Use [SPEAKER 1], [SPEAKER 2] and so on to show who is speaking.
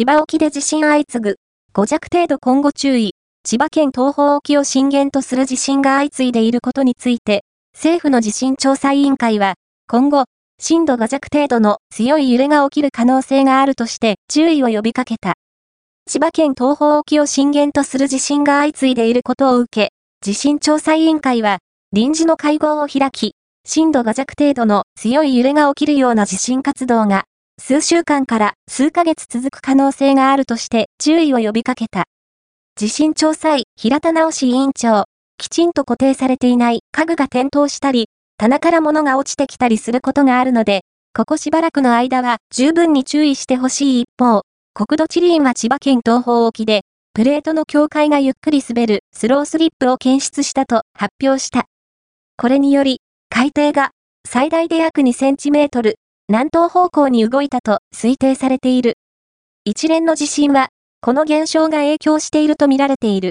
[SPEAKER 1] 千葉沖で地震相次ぐ。5弱程度今後注意。千葉県東方沖を震源とする地震が相次いでいることについて、政府の地震調査委員会は、今後、震度5弱程度の強い揺れが起きる可能性があるとして注意を呼びかけた。千葉県東方沖を震源とする地震が相次いでいることを受け、地震調査委員会は臨時の会合を開き、震度5弱程度の強い揺れが起きるような地震活動が数週間から数ヶ月続く可能性があるとして注意を呼びかけた。地震調査委平田直委員長、きちんと固定されていない家具が転倒したり、棚から物が落ちてきたりすることがあるので、ここしばらくの間は十分に注意してほしい一方、国土地理院は千葉県東方沖で、プレートの境界がゆっくり滑るスロースリップを検出したと発表した。これにより、海底が最大で約2センチメートル、南東方向に動いたと推定されている。一連の地震は、この現象が影響しているとみられている。